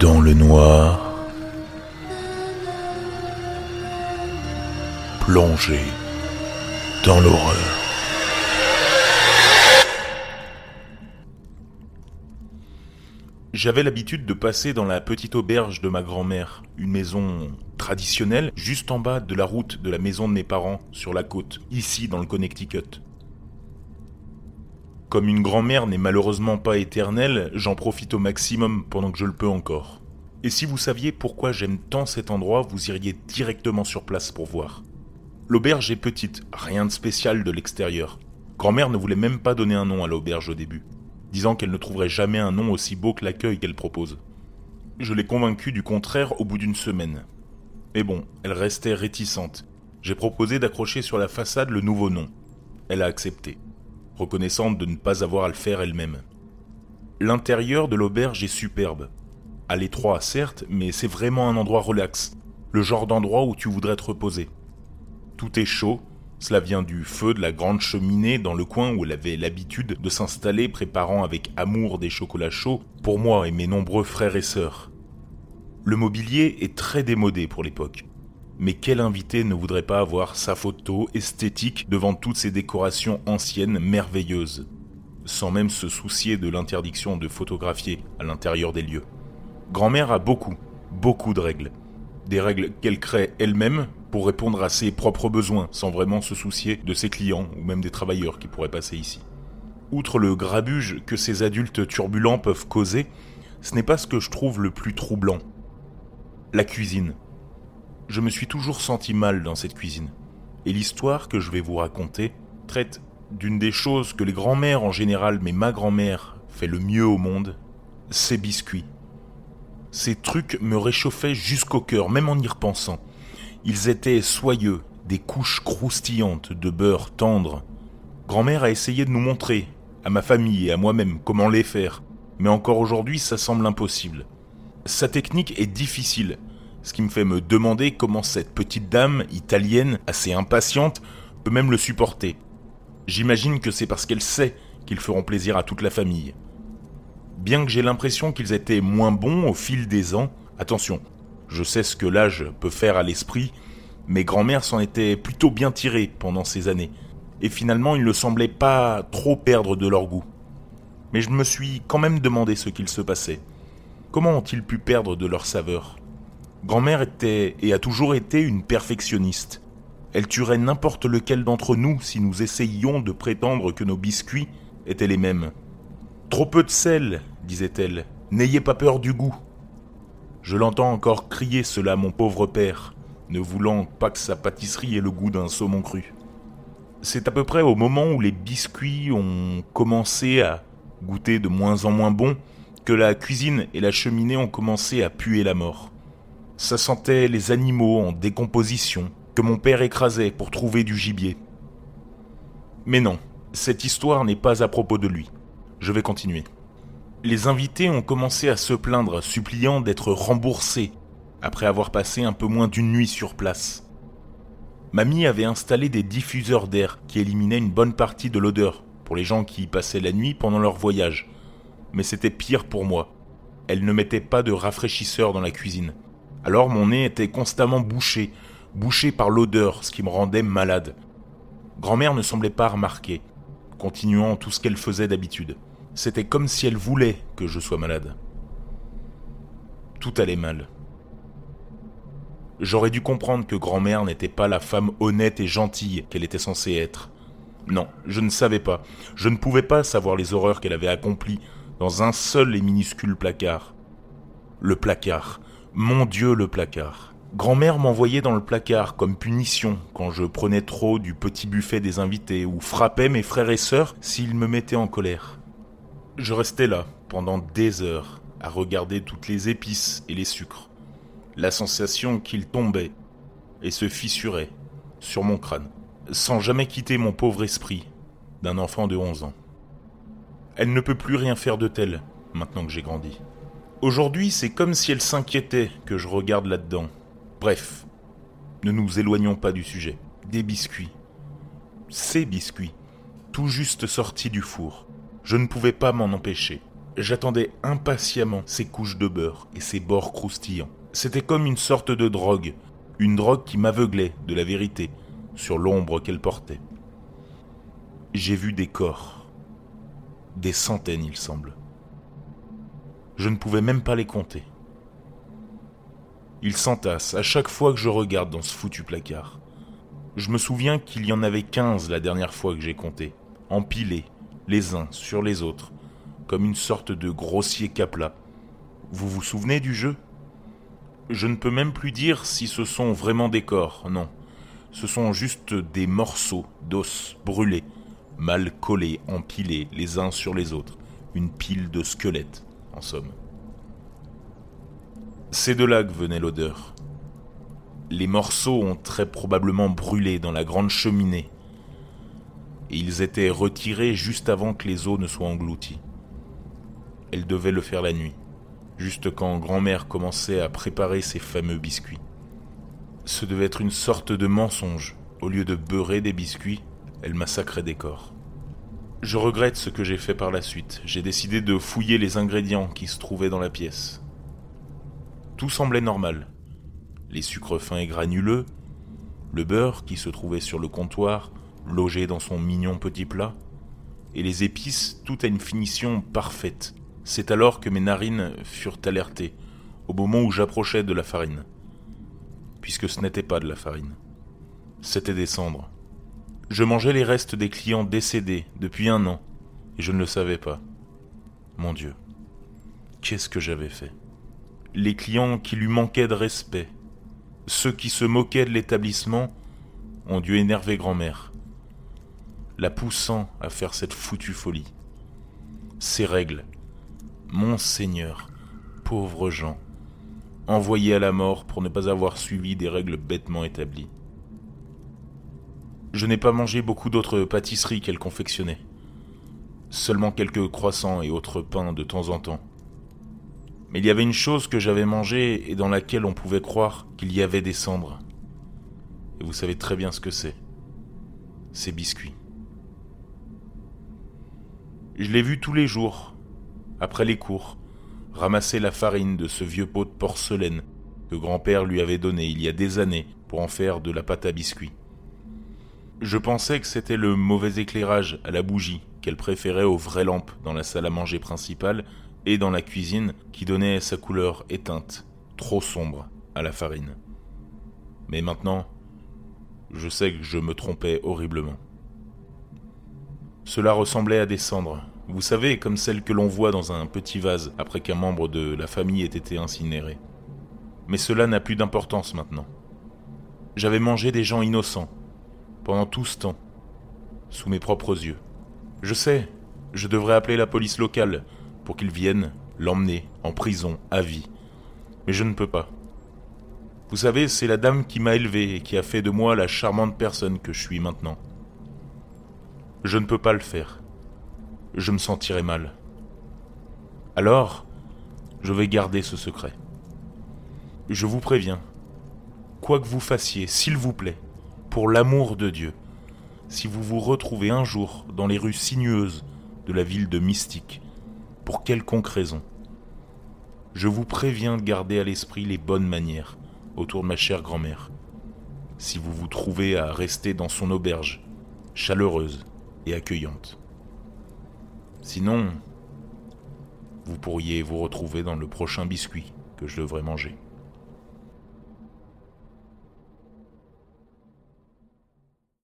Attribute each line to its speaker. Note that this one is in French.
Speaker 1: Dans le noir, plongé dans l'horreur. J'avais l'habitude de passer dans la petite auberge de ma grand-mère, une maison traditionnelle juste en bas de la route de la maison de mes parents sur la côte, ici dans le Connecticut. Comme une grand-mère n'est malheureusement pas éternelle, j'en profite au maximum pendant que je le peux encore. Et si vous saviez pourquoi j'aime tant cet endroit, vous iriez directement sur place pour voir. L'auberge est petite, rien de spécial de l'extérieur. Grand-mère ne voulait même pas donner un nom à l'auberge au début, disant qu'elle ne trouverait jamais un nom aussi beau que l'accueil qu'elle propose. Je l'ai convaincue du contraire au bout d'une semaine. Mais bon, elle restait réticente. J'ai proposé d'accrocher sur la façade le nouveau nom. Elle a accepté reconnaissante de ne pas avoir à le faire elle-même. L'intérieur de l'auberge est superbe. À l'étroit, certes, mais c'est vraiment un endroit relax, le genre d'endroit où tu voudrais te reposer. Tout est chaud, cela vient du feu de la grande cheminée dans le coin où elle avait l'habitude de s'installer préparant avec amour des chocolats chauds pour moi et mes nombreux frères et sœurs. Le mobilier est très démodé pour l'époque. Mais quel invité ne voudrait pas avoir sa photo esthétique devant toutes ces décorations anciennes merveilleuses, sans même se soucier de l'interdiction de photographier à l'intérieur des lieux? Grand-mère a beaucoup, beaucoup de règles. Des règles qu'elle crée elle-même pour répondre à ses propres besoins, sans vraiment se soucier de ses clients ou même des travailleurs qui pourraient passer ici. Outre le grabuge que ces adultes turbulents peuvent causer, ce n'est pas ce que je trouve le plus troublant. La cuisine je me suis toujours senti mal dans cette cuisine. Et l'histoire que je vais vous raconter traite d'une des choses que les grands-mères en général, mais ma grand-mère fait le mieux au monde, ces biscuits. Ces trucs me réchauffaient jusqu'au cœur, même en y repensant. Ils étaient soyeux, des couches croustillantes de beurre tendre. Grand-mère a essayé de nous montrer, à ma famille et à moi-même, comment les faire, mais encore aujourd'hui ça semble impossible. Sa technique est difficile, ce qui me fait me demander comment cette petite dame italienne, assez impatiente, peut même le supporter. J'imagine que c'est parce qu'elle sait qu'ils feront plaisir à toute la famille. Bien que j'ai l'impression qu'ils étaient moins bons au fil des ans, attention, je sais ce que l'âge peut faire à l'esprit, mes grands-mères s'en étaient plutôt bien tirées pendant ces années, et finalement ils ne semblaient pas trop perdre de leur goût. Mais je me suis quand même demandé ce qu'il se passait. Comment ont-ils pu perdre de leur saveur? Grand-mère était et a toujours été une perfectionniste. Elle tuerait n'importe lequel d'entre nous si nous essayions de prétendre que nos biscuits étaient les mêmes. Trop peu de sel, disait-elle, n'ayez pas peur du goût. Je l'entends encore crier cela, mon pauvre père, ne voulant pas que sa pâtisserie ait le goût d'un saumon cru. C'est à peu près au moment où les biscuits ont commencé à goûter de moins en moins bon que la cuisine et la cheminée ont commencé à puer la mort. Ça sentait les animaux en décomposition que mon père écrasait pour trouver du gibier. Mais non, cette histoire n'est pas à propos de lui. Je vais continuer. Les invités ont commencé à se plaindre, suppliant d'être remboursés, après avoir passé un peu moins d'une nuit sur place. Mamie avait installé des diffuseurs d'air qui éliminaient une bonne partie de l'odeur pour les gens qui y passaient la nuit pendant leur voyage. Mais c'était pire pour moi. Elle ne mettait pas de rafraîchisseur dans la cuisine. Alors mon nez était constamment bouché, bouché par l'odeur, ce qui me rendait malade. Grand-mère ne semblait pas remarquer, continuant tout ce qu'elle faisait d'habitude. C'était comme si elle voulait que je sois malade. Tout allait mal. J'aurais dû comprendre que grand-mère n'était pas la femme honnête et gentille qu'elle était censée être. Non, je ne savais pas. Je ne pouvais pas savoir les horreurs qu'elle avait accomplies dans un seul et minuscule placard. Le placard, mon Dieu, le placard. Grand-mère m'envoyait dans le placard comme punition quand je prenais trop du petit buffet des invités ou frappais mes frères et sœurs s'ils me mettaient en colère. Je restais là pendant des heures à regarder toutes les épices et les sucres. La sensation qu'ils tombaient et se fissuraient sur mon crâne, sans jamais quitter mon pauvre esprit d'un enfant de 11 ans. Elle ne peut plus rien faire de tel maintenant que j'ai grandi. Aujourd'hui, c'est comme si elle s'inquiétait que je regarde là-dedans. Bref, ne nous éloignons pas du sujet. Des biscuits. Ces biscuits, tout juste sortis du four. Je ne pouvais pas m'en empêcher. j'attendais impatiemment ces couches de beurre et ces bords croustillants. C'était comme une sorte de drogue, une drogue qui m'aveuglait de la vérité sur l'ombre qu'elle portait. J'ai vu des corps, des centaines il semble. Je ne pouvais même pas les compter. Ils s'entassent à chaque fois que je regarde dans ce foutu placard. Je me souviens qu'il y en avait quinze la dernière fois que j'ai compté, empilés, les uns sur les autres, comme une sorte de grossier capla. Vous vous souvenez du jeu? Je ne peux même plus dire si ce sont vraiment des corps, non. Ce sont juste des morceaux d'os brûlés, mal collés, empilés les uns sur les autres, une pile de squelettes, en somme. C'est de là que venait l'odeur. Les morceaux ont très probablement brûlé dans la grande cheminée, et ils étaient retirés juste avant que les eaux ne soient englouties. Elle devait le faire la nuit, juste quand grand-mère commençait à préparer ses fameux biscuits. Ce devait être une sorte de mensonge. Au lieu de beurrer des biscuits, elle massacrait des corps. Je regrette ce que j'ai fait par la suite. J'ai décidé de fouiller les ingrédients qui se trouvaient dans la pièce. Tout semblait normal. Les sucres fins et granuleux, le beurre qui se trouvait sur le comptoir, logé dans son mignon petit plat, et les épices, tout à une finition parfaite. C'est alors que mes narines furent alertées, au moment où j'approchais de la farine puisque ce n'était pas de la farine. C'était des cendres. Je mangeais les restes des clients décédés depuis un an, et je ne le savais pas. Mon Dieu, qu'est-ce que j'avais fait? Les clients qui lui manquaient de respect, ceux qui se moquaient de l'établissement, ont dû énerver grand-mère, la poussant à faire cette foutue folie. Ces règles, mon Seigneur, pauvres gens, envoyé à la mort pour ne pas avoir suivi des règles bêtement établies. Je n'ai pas mangé beaucoup d'autres pâtisseries qu'elle confectionnait. Seulement quelques croissants et autres pains de temps en temps. Mais il y avait une chose que j'avais mangée et dans laquelle on pouvait croire qu'il y avait des cendres. Et vous savez très bien ce que c'est. Ces biscuits. Je l'ai vu tous les jours, après les cours, ramasser la farine de ce vieux pot de porcelaine que grand-père lui avait donné il y a des années pour en faire de la pâte à biscuits. Je pensais que c'était le mauvais éclairage à la bougie qu'elle préférait aux vraies lampes dans la salle à manger principale et dans la cuisine qui donnait sa couleur éteinte, trop sombre, à la farine. Mais maintenant, je sais que je me trompais horriblement. Cela ressemblait à des cendres, vous savez, comme celle que l'on voit dans un petit vase après qu'un membre de la famille ait été incinéré. Mais cela n'a plus d'importance maintenant. J'avais mangé des gens innocents, pendant tout ce temps, sous mes propres yeux. Je sais, je devrais appeler la police locale pour qu'ils viennent l'emmener en prison à vie. Mais je ne peux pas. Vous savez, c'est la dame qui m'a élevé et qui a fait de moi la charmante personne que je suis maintenant. Je ne peux pas le faire je me sentirai mal. Alors, je vais garder ce secret. Je vous préviens, quoi que vous fassiez, s'il vous plaît, pour l'amour de Dieu, si vous vous retrouvez un jour dans les rues sinueuses de la ville de Mystique, pour quelconque raison, je vous préviens de garder à l'esprit les bonnes manières autour de ma chère grand-mère. Si vous vous trouvez à rester dans son auberge, chaleureuse et accueillante. Sinon, vous pourriez vous retrouver dans le prochain biscuit que je devrais manger.